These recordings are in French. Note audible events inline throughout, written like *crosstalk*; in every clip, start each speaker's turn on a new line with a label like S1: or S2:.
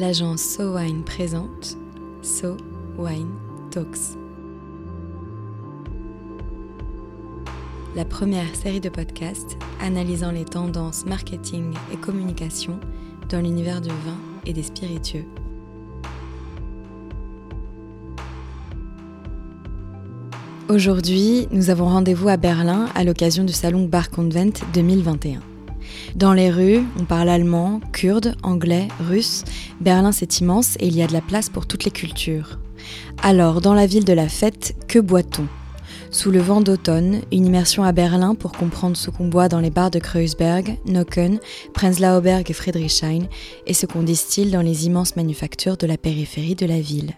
S1: l'agence So Wine présente So Wine Talks. La première série de podcasts analysant les tendances marketing et communication dans l'univers du vin et des spiritueux. Aujourd'hui, nous avons rendez-vous à Berlin à l'occasion du salon Bar Convent 2021. Dans les rues, on parle allemand, kurde, anglais, russe. Berlin, c'est immense et il y a de la place pour toutes les cultures. Alors, dans la ville de la fête, que boit-on? Sous le vent d'automne, une immersion à Berlin pour comprendre ce qu'on boit dans les bars de Kreuzberg, Nocken, Prenzlauer Berg et Friedrichshain et ce qu'on distille dans les immenses manufactures de la périphérie de la ville.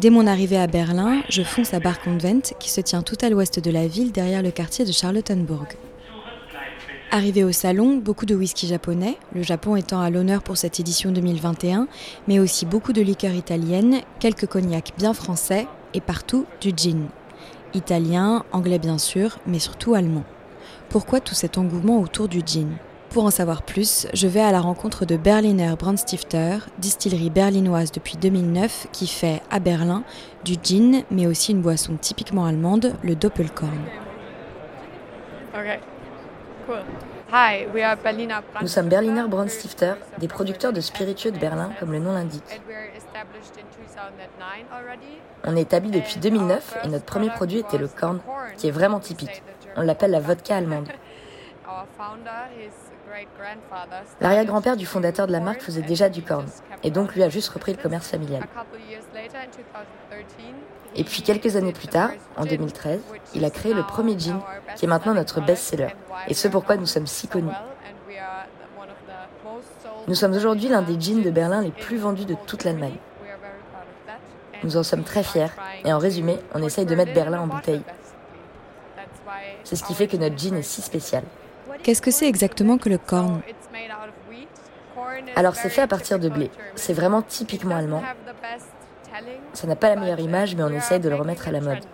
S1: Dès mon arrivée à Berlin, je fonce à Bar Convent, qui se tient tout à l'ouest de la ville, derrière le quartier de Charlottenburg. Arrivé au salon, beaucoup de whisky japonais, le Japon étant à l'honneur pour cette édition 2021, mais aussi beaucoup de liqueurs italiennes, quelques cognacs bien français et partout du gin. Italien, anglais bien sûr, mais surtout allemand. Pourquoi tout cet engouement autour du gin? Pour en savoir plus, je vais à la rencontre de Berliner Brandstifter, distillerie berlinoise depuis 2009 qui fait à Berlin du gin, mais aussi une boisson typiquement allemande, le Doppelkorn.
S2: Nous sommes Berliner Brandstifter, des producteurs de spiritueux de Berlin, comme le nom l'indique. On est établi depuis 2009 et notre premier produit était le Korn, qui est vraiment typique. On l'appelle la vodka allemande. *laughs* L'arrière-grand-père du fondateur de la marque faisait déjà du corn, et donc lui a juste repris le commerce familial. Et puis quelques années plus tard, en 2013, il a créé le premier jean, qui est maintenant notre best-seller, et ce pourquoi nous sommes si connus. Nous sommes aujourd'hui l'un des jeans de Berlin les plus vendus de toute l'Allemagne. Nous en sommes très fiers, et en résumé, on essaye de mettre Berlin en bouteille. C'est ce qui fait que notre jean est si spécial.
S1: Qu'est-ce que c'est exactement que le corn
S2: Alors c'est fait à partir de blé. C'est vraiment typiquement allemand. Ça n'a pas la meilleure image, mais on essaye de le remettre à la mode.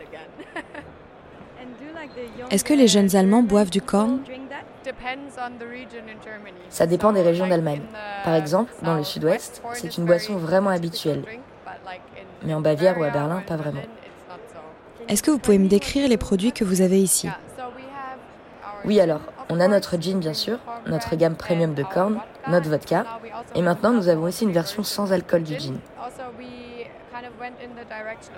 S1: Est-ce que les jeunes Allemands boivent du corn
S2: Ça dépend des régions d'Allemagne. Par exemple, dans le sud-ouest, c'est une boisson vraiment habituelle. Mais en Bavière ou à Berlin, pas vraiment.
S1: Est-ce que vous pouvez me décrire les produits que vous avez ici?
S2: Oui alors, on a notre gin bien sûr, notre gamme premium de corn, notre vodka, et maintenant nous avons aussi une version sans alcool du gin.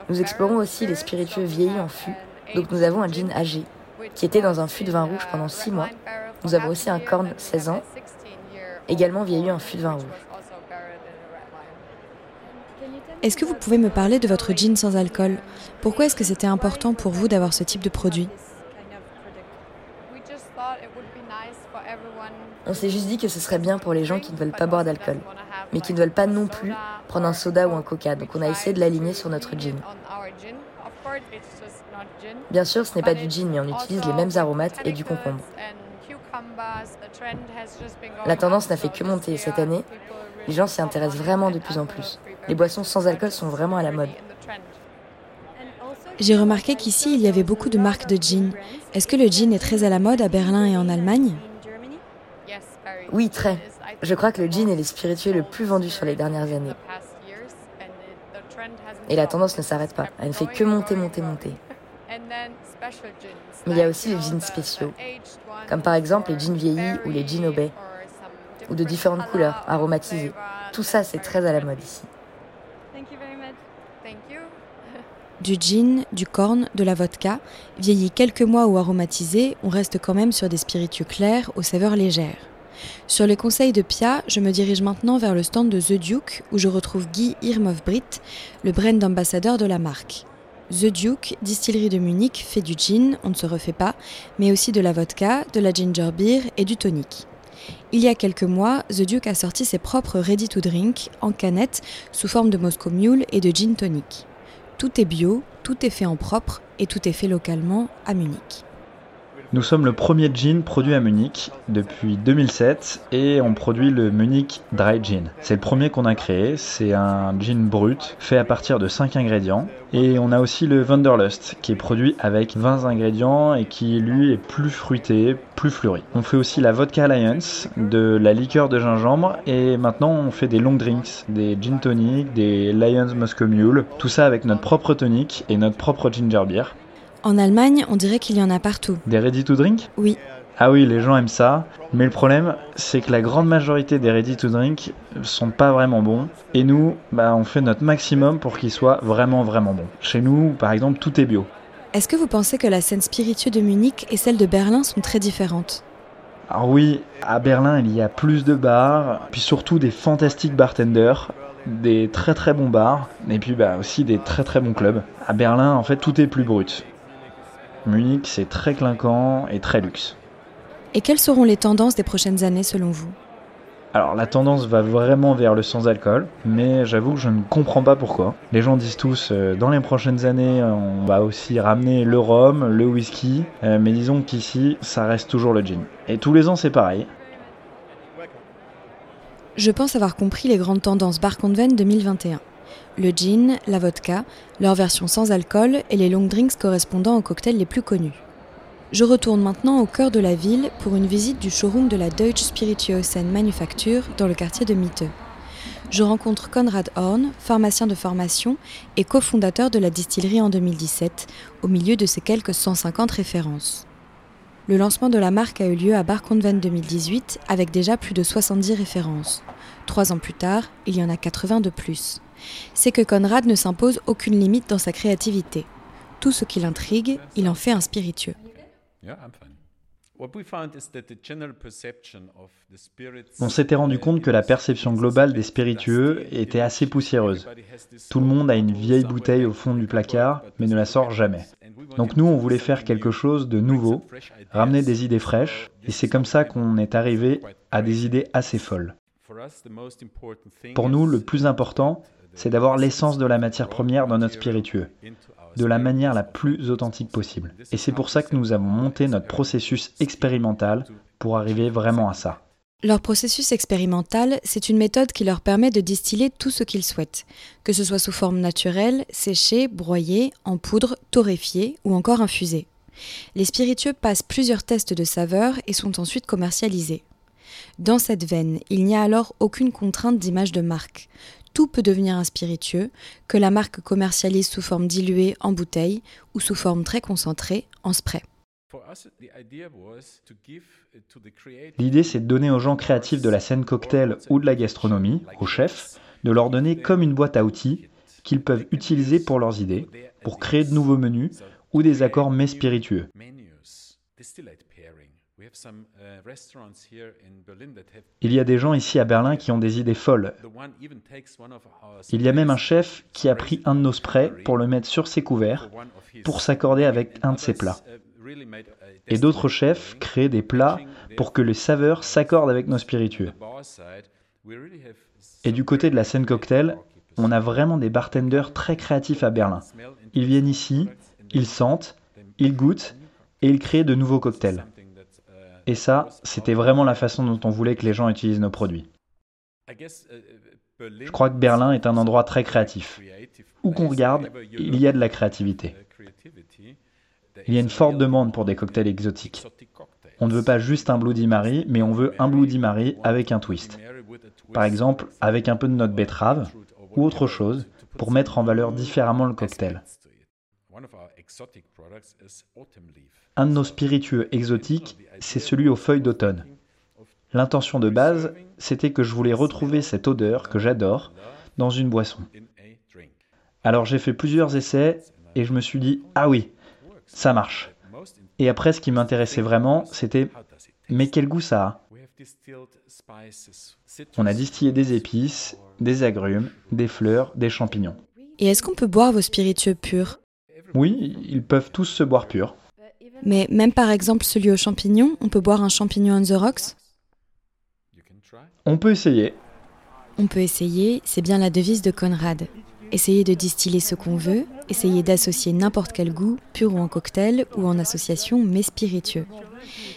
S2: Nous explorons aussi les spiritueux vieillis en fût, donc nous avons un gin âgé, qui était dans un fût de vin rouge pendant 6 mois. Nous avons aussi un corn 16 ans, également vieilli en fût de vin rouge.
S1: Est-ce que vous pouvez me parler de votre gin sans alcool? Pourquoi est-ce que c'était important pour vous d'avoir ce type de produit?
S2: On s'est juste dit que ce serait bien pour les gens qui ne veulent pas boire d'alcool, mais qui ne veulent pas non plus prendre un soda ou un coca, donc on a essayé de l'aligner sur notre gin. Bien sûr, ce n'est pas du gin, mais on utilise les mêmes aromates et du concombre. La tendance n'a fait que monter cette année. Les gens s'y intéressent vraiment de plus en plus. Les boissons sans alcool sont vraiment à la mode.
S1: J'ai remarqué qu'ici, il y avait beaucoup de marques de gin. Est-ce que le gin est très à la mode à Berlin et en Allemagne?
S2: Oui, très. Je crois que le gin est le spiritueux le plus vendu sur les dernières années. Et la tendance ne s'arrête pas. Elle ne fait que monter, monter, monter. Mais il y a aussi les jeans spéciaux, comme par exemple les jeans vieillis ou les jeans au baie, ou de différentes couleurs, aromatisées. Tout ça, c'est très à la mode ici.
S1: Du gin, du corn, de la vodka, vieillis quelques mois ou aromatisés, on reste quand même sur des spiritueux clairs aux saveurs légères. Sur les conseils de Pia, je me dirige maintenant vers le stand de The Duke où je retrouve Guy Irmovbrit, le brand ambassadeur de la marque. The Duke, distillerie de Munich, fait du gin, on ne se refait pas, mais aussi de la vodka, de la ginger beer et du tonic. Il y a quelques mois, The Duke a sorti ses propres ready to drink en canette sous forme de Moscow Mule et de gin tonic. Tout est bio, tout est fait en propre et tout est fait localement à Munich.
S3: Nous sommes le premier gin produit à Munich depuis 2007 et on produit le Munich Dry Gin. C'est le premier qu'on a créé, c'est un gin brut fait à partir de 5 ingrédients et on a aussi le Wanderlust qui est produit avec 20 ingrédients et qui lui est plus fruité, plus fleuri. On fait aussi la Vodka Alliance, de la liqueur de gingembre et maintenant on fait des long drinks, des gin tonic, des Lions Moscow tout ça avec notre propre tonic et notre propre ginger beer.
S1: En Allemagne, on dirait qu'il y en a partout.
S3: Des ready to drink
S1: Oui.
S3: Ah oui, les gens aiment ça, mais le problème, c'est que la grande majorité des ready to drink sont pas vraiment bons, et nous, bah, on fait notre maximum pour qu'ils soient vraiment vraiment bons. Chez nous, par exemple, tout est bio.
S1: Est-ce que vous pensez que la scène spiritueuse de Munich et celle de Berlin sont très différentes?
S3: Alors oui, à Berlin, il y a plus de bars, puis surtout des fantastiques bartenders, des très très bons bars, et puis bah, aussi des très très bons clubs. À Berlin, en fait, tout est plus brut. Munich, c'est très clinquant et très luxe.
S1: Et quelles seront les tendances des prochaines années selon vous?
S3: Alors la tendance va vraiment vers le sans-alcool, mais j'avoue que je ne comprends pas pourquoi. Les gens disent tous, euh, dans les prochaines années, on va aussi ramener le rhum, le whisky, euh, mais disons qu'ici, ça reste toujours le gin. Et tous les ans, c'est pareil.
S1: Je pense avoir compris les grandes tendances Bar Conven 2021 le gin, la vodka, leur version sans alcool et les long drinks correspondant aux cocktails les plus connus. Je retourne maintenant au cœur de la ville pour une visite du showroom de la Deutsche Spirituosen Manufacture dans le quartier de Mitte. Je rencontre Konrad Horn, pharmacien de formation et cofondateur de la distillerie en 2017, au milieu de ses quelques 150 références. Le lancement de la marque a eu lieu à Bar Convent 2018 avec déjà plus de 70 références. Trois ans plus tard, il y en a 80 de plus c'est que Conrad ne s'impose aucune limite dans sa créativité. Tout ce qui l'intrigue, il en fait un spiritueux.
S3: On s'était rendu compte que la perception globale des spiritueux était assez poussiéreuse. Tout le monde a une vieille bouteille au fond du placard, mais ne la sort jamais. Donc nous, on voulait faire quelque chose de nouveau, ramener des idées fraîches, et c'est comme ça qu'on est arrivé à des idées assez folles. Pour nous, le plus important, c'est d'avoir l'essence de la matière première dans notre spiritueux, de la manière la plus authentique possible. Et c'est pour ça que nous avons monté notre processus expérimental pour arriver vraiment à ça.
S1: Leur processus expérimental, c'est une méthode qui leur permet de distiller tout ce qu'ils souhaitent, que ce soit sous forme naturelle, séchée, broyée, en poudre, torréfiée ou encore infusée. Les spiritueux passent plusieurs tests de saveur et sont ensuite commercialisés. Dans cette veine, il n'y a alors aucune contrainte d'image de marque tout peut devenir un spiritueux, que la marque commercialise sous forme diluée en bouteille ou sous forme très concentrée en spray.
S3: L'idée, c'est de donner aux gens créatifs de la scène cocktail ou de la gastronomie, aux chefs, de leur donner comme une boîte à outils qu'ils peuvent utiliser pour leurs idées, pour créer de nouveaux menus ou des accords mais spiritueux. Il y a des gens ici à Berlin qui ont des idées folles. Il y a même un chef qui a pris un de nos sprays pour le mettre sur ses couverts pour s'accorder avec un de ses plats. Et d'autres chefs créent des plats pour que les saveurs s'accordent avec nos spiritueux. Et du côté de la scène cocktail, on a vraiment des bartenders très créatifs à Berlin. Ils viennent ici, ils sentent, ils goûtent et ils créent de nouveaux cocktails. Et ça, c'était vraiment la façon dont on voulait que les gens utilisent nos produits. Je crois que Berlin est un endroit très créatif. Où qu'on regarde, il y a de la créativité. Il y a une forte demande pour des cocktails exotiques. On ne veut pas juste un Bloody Mary, mais on veut un Bloody Mary avec un twist. Par exemple, avec un peu de note betterave ou autre chose pour mettre en valeur différemment le cocktail. Un de nos spiritueux exotiques, c'est celui aux feuilles d'automne. L'intention de base, c'était que je voulais retrouver cette odeur que j'adore dans une boisson. Alors j'ai fait plusieurs essais et je me suis dit, ah oui, ça marche. Et après, ce qui m'intéressait vraiment, c'était, mais quel goût ça a? On a distillé des épices, des agrumes, des fleurs, des champignons.
S1: Et est-ce qu'on peut boire vos spiritueux purs?
S3: Oui, ils peuvent tous se boire purs.
S1: Mais même par exemple celui aux champignons, on peut boire un champignon on the rocks?
S3: On peut essayer.
S1: On peut essayer, c'est bien la devise de Conrad. Essayer de distiller ce qu'on veut, essayer d'associer n'importe quel goût, pur ou en cocktail ou en association, mais spiritueux.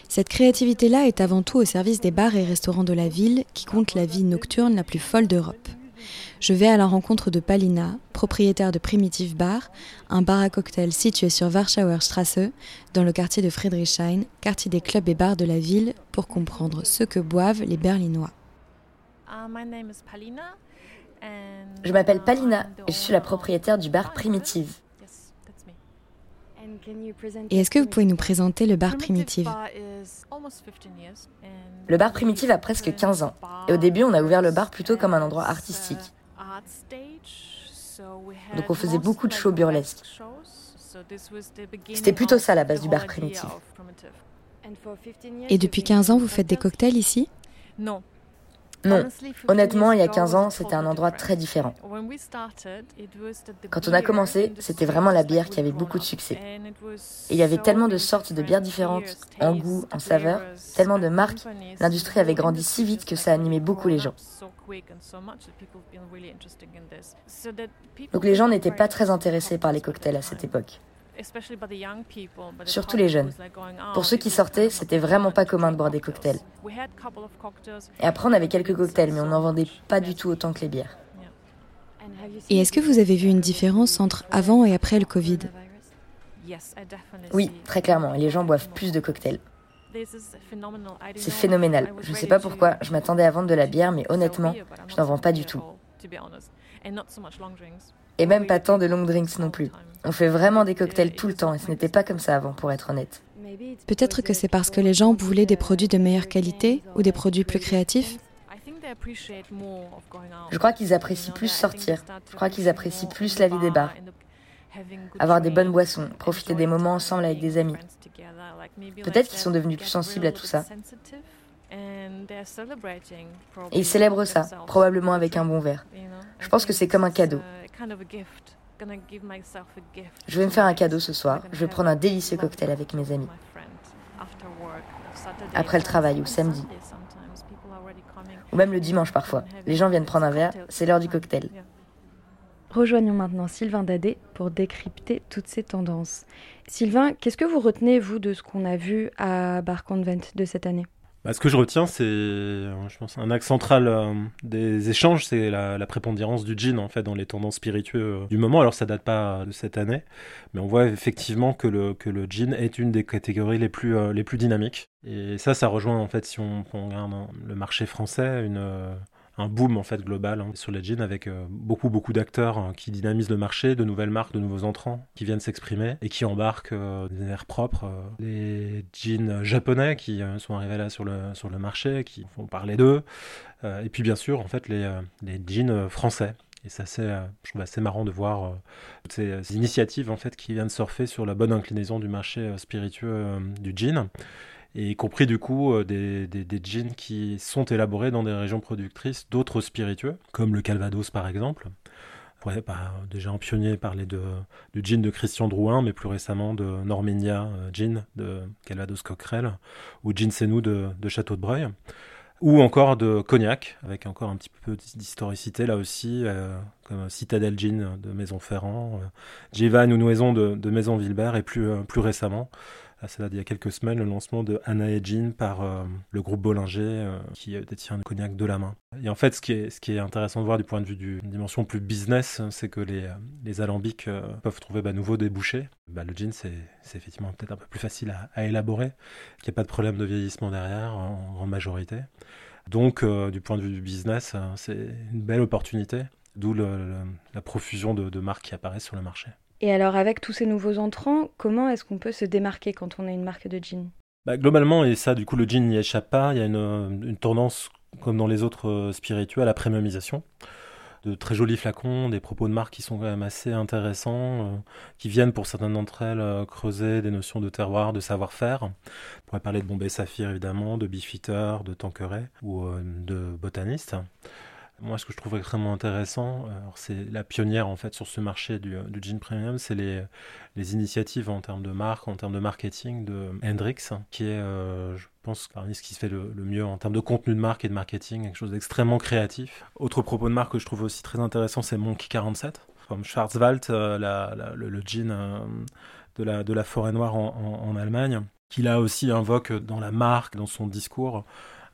S1: Cette créativité-là est avant tout au service des bars et restaurants de la ville qui comptent la vie nocturne la plus folle d'Europe. Je vais à la rencontre de Palina, propriétaire de Primitive Bar, un bar à cocktail situé sur Warschauer Strasse, dans le quartier de Friedrichshain, quartier des clubs et bars de la ville, pour comprendre ce que boivent les Berlinois.
S2: Uh, je m'appelle Palina et je suis la propriétaire du bar Primitive.
S1: Et est-ce que vous pouvez nous présenter le bar Primitive
S2: Le bar Primitive a presque 15 ans. Et au début, on a ouvert le bar plutôt comme un endroit artistique. Donc on faisait beaucoup de shows burlesques. C'était plutôt ça la base du bar Primitive.
S1: Et depuis 15 ans, vous faites des cocktails ici?
S2: Non, non, honnêtement, il y a 15 ans, c'était un endroit très différent. Quand on a commencé, c'était vraiment la bière qui avait beaucoup de succès. Et il y avait tellement de sortes de bières différentes, en goût, en saveur, tellement de marques, l'industrie avait grandi si vite que ça animait beaucoup les gens. Donc les gens n'étaient pas très intéressés par les cocktails à cette époque surtout les jeunes. Pour ceux qui sortaient, c'était vraiment pas commun de boire des cocktails. Et après, on avait quelques cocktails, mais on n'en vendait pas du tout autant que les bières.
S1: Et est-ce que vous avez vu une différence entre avant et après le Covid?
S2: Oui, très clairement. Et les gens boivent plus de cocktails. C'est phénoménal. Je ne sais pas pourquoi. Je m'attendais à vendre de la bière, mais honnêtement, je n'en vends pas du tout. Et même pas tant de long drinks non plus. On fait vraiment des cocktails tout le temps et ce n'était pas comme ça avant, pour être honnête.
S1: Peut-être que c'est parce que les gens voulaient des produits de meilleure qualité ou des produits plus créatifs
S2: Je crois qu'ils apprécient plus sortir. Je crois qu'ils apprécient plus la vie des bars. Avoir des bonnes boissons, profiter des moments ensemble avec des amis. Peut-être qu'ils sont devenus plus sensibles à tout ça. Et ils célèbrent ça, probablement avec un bon verre. Je pense que c'est comme un cadeau. Je vais me faire un cadeau ce soir. Je vais prendre un délicieux cocktail avec mes amis. Après le travail ou samedi. Ou même le dimanche parfois. Les gens viennent prendre un verre, c'est l'heure du cocktail.
S1: Rejoignons maintenant Sylvain Dadé pour décrypter toutes ces tendances. Sylvain, qu'est-ce que vous retenez, vous, de ce qu'on a vu à Bar Convent de cette année?
S4: Bah, ce que je retiens, c'est, un axe central euh, des échanges, c'est la, prépondérance du gin en fait dans les tendances spiritueuses euh, du moment. Alors ça date pas de cette année, mais on voit effectivement que le que le gin est une des catégories les plus euh, les plus dynamiques. Et ça, ça rejoint en fait si on, on regarde le marché français une un boom en fait global hein, sur les jeans avec euh, beaucoup beaucoup d'acteurs hein, qui dynamisent le marché, de nouvelles marques, de nouveaux entrants qui viennent s'exprimer et qui embarquent euh, des airs propres. Euh, les jeans japonais qui sont arrivés là sur le sur le marché, qui font parler d'eux, et puis bien sûr en fait les les jeans français. Et ça, c'est, je trouve assez marrant de voir toutes ces initiatives en fait qui viennent surfer sur la bonne inclinaison du marché spiritueux du jean et y compris du coup euh, des, des, gins qui sont élaborés dans des régions productrices d'autres spiritueux, comme le Calvados par exemple. Ouais, bah, déjà en pionnier parler de, du gin de Christian Drouin, mais plus récemment de Norminia euh, Gin de Calvados Coquerel, ou Gin Senou de, Château de Breuil, ou encore de Cognac, avec encore un petit peu d'historicité là aussi, euh, comme Citadel Gin de Maison Ferrand, euh, ou Nouaison de, de Maison Vilbert, et plus, plus récemment c'est là il y a quelques semaines le lancement de Anna et Jean par euh, le groupe Bollinger euh, qui détient le cognac de la main. Et en fait, ce qui est, intéressant de voir du point de vue d'une dimension plus business, c'est que les, alambics euh, peuvent trouver bah, nouveau débouchés. Bah, le gin, c'est effectivement peut-être un peu plus facile à, élaborer, qu'il n'y a pas de problème de vieillissement derrière en grande majorité. Donc, du point de vue du business, c'est une belle opportunité, d'où la profusion de, de marques qui apparaissent sur le marché.
S1: Et alors, avec tous ces nouveaux entrants, comment est-ce qu'on peut se démarquer quand on est une marque de jean?
S4: Bah, Globalement, et ça, du coup, le jean n'y échappe pas. Il y a une, tendance, comme dans les autres euh, spiritueux, à la premiumisation. De très jolis flacons, des propos de marque qui sont quand même assez intéressants, euh, qui viennent pour certaines d'entre elles euh, creuser des notions de terroir, de savoir-faire. On pourrait parler de Bombay Saphir évidemment, de Beefeater, de Tanqueray ou de Botaniste. Moi, ce que je trouve extrêmement intéressant, euh, c'est la pionnière en fait sur ce marché du, du jean premium, c'est les, initiatives en termes de marque, en termes de marketing de Hendrix, qui est, euh, je pense, parmi ce qui se fait le, mieux en termes de contenu de marque et de marketing, quelque chose d'extrêmement créatif. Autre propos de marque que je trouve aussi très intéressant, c'est Monkey 47 comme Schwarzwald, le, le, la, de la forêt noire en, en Allemagne, qui là aussi invoque dans la marque, dans son discours,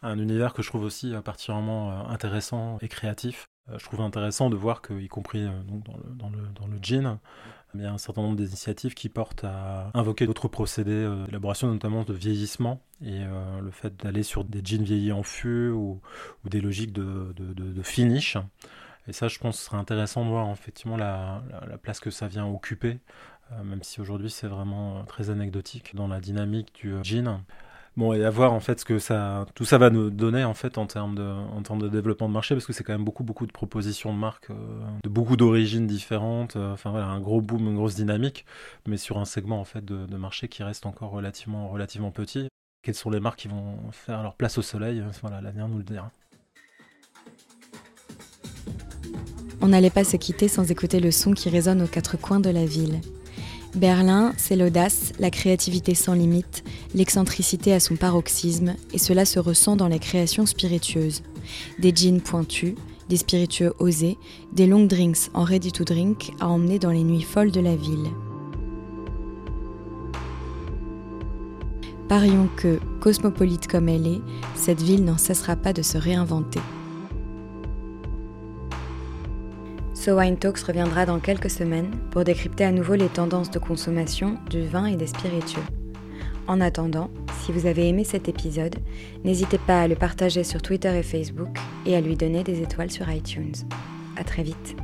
S4: un univers que je trouve aussi particulièrement intéressant et créatif. Je trouve intéressant de voir que, y compris dans, le, dans, le, dans le gin, il y a un certain nombre d'initiatives qui portent à invoquer d'autres procédés euh, d'élaboration, notamment de vieillissement, et euh, le fait d'aller sur des jeans vieillis en fût ou, des logiques de, finish. Et ça, je pense, ce serait intéressant de voir effectivement la, place que ça vient occuper, euh, même si aujourd'hui c'est vraiment très anecdotique dans la dynamique du jean. Bon, et à voir en fait ce que ça, tout ça va nous donner en fait en termes de, en termes de développement de marché, parce que c'est quand même beaucoup, beaucoup de propositions de marques, euh, de beaucoup d'origines différentes. Euh, enfin voilà, un gros boom, une grosse dynamique, mais sur un segment en fait de, de, marché qui reste encore relativement, relativement petit. Quelles sont les marques qui vont faire leur place au soleil? Voilà, l'avenir nous le dira.
S1: On n'allait pas se quitter sans écouter le son qui résonne aux quatre coins de la ville. Berlin, c'est l'audace, la créativité sans limite, l'excentricité à son paroxysme, et cela se ressent dans les créations spiritueuses. Des jeans pointus, des spiritueux osés, des long drinks en ready to drink à emmener dans les nuits folles de la ville. Parions que, cosmopolite comme elle est, cette ville n'en cessera pas de se réinventer. So Wine Talks reviendra dans quelques semaines pour décrypter à nouveau les tendances de consommation du vin et des spiritueux. En attendant, si vous avez aimé cet épisode, n'hésitez pas à le partager sur Twitter et Facebook et à lui donner des étoiles sur iTunes. À très vite.